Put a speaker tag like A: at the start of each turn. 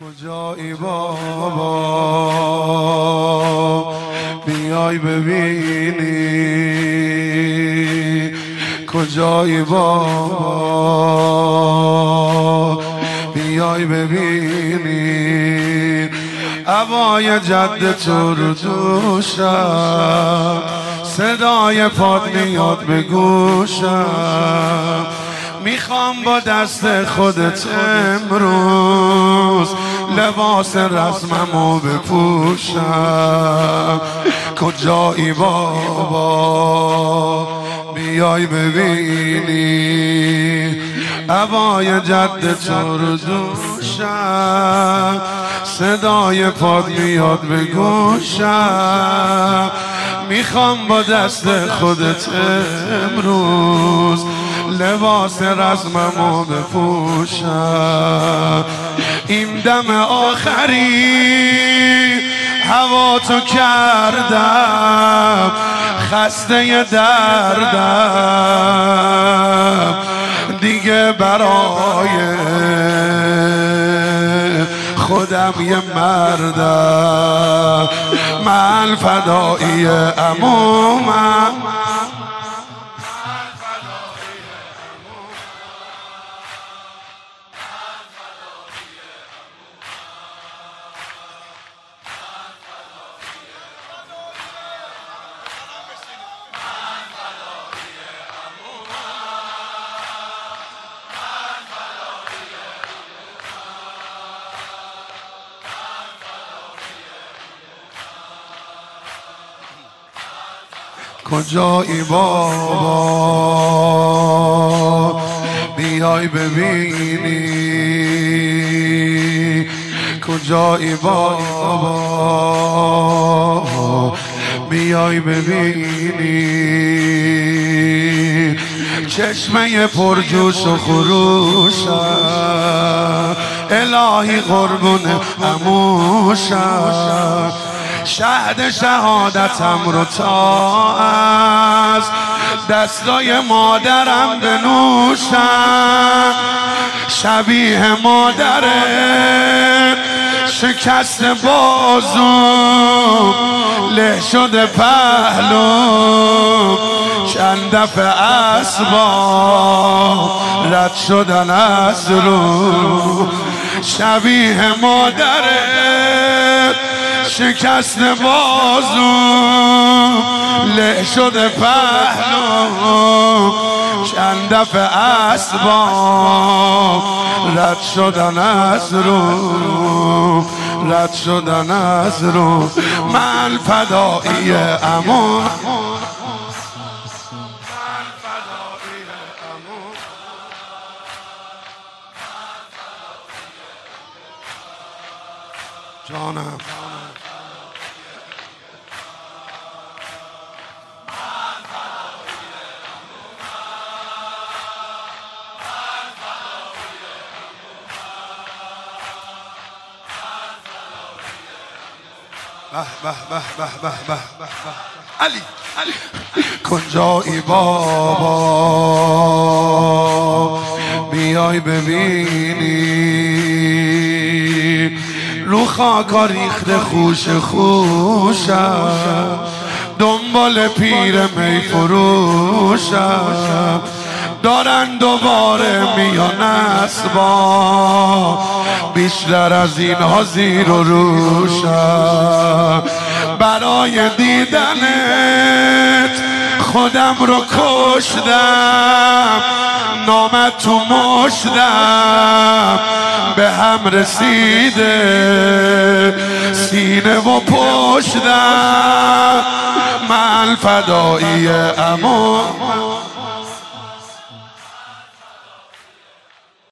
A: کجایی بابا؟ بیای ببینی کجایی بابا؟ بیای ببینی عبای جد تو رو دوشم صدای پاد میاد به گوشم. می‌خوام با دست خودت امروز لباس رسممو بپوشم. کجایی بابا؟ بیای ببینی. عبای جد تو رو دوشم صدای پاد میاد به گوشم. می‌خوام با دست خودت امروز لباس رزممو بپوشم. این دم آخری هوا تو کردم خسته دردم. دیگه برای خودم یه مردم. من فدایی امومم کجایی بابا؟ بیای ببینی. کجایی بابا؟ بیای ببینی. چشمه پرجوش و خروشم الهی قربون اموشم شهد شهادتم رو تا از دستای مادرم بنوشم. شبیه مادره شکست بازو له شده پهلو. چند دفعه اسبا رد شدن از رو. شبیه مادره شکست بازو له شده پهلو چند دفعه اسبا رد شدن از رو رد شدن از رو من فدایی امون. جانم. علی. کجایی بابا. بیای ببینی. رو خاکا ریخت خوش خوشم. دنبال پیر می فروشم. دارن دوباره میان اسبا. بیشتر از اینها زیر و روشم. برای دیدنت خودم رو کشتم. نامت تو مشدم به هم رسیده. سینه و پشتم. من فدایی اما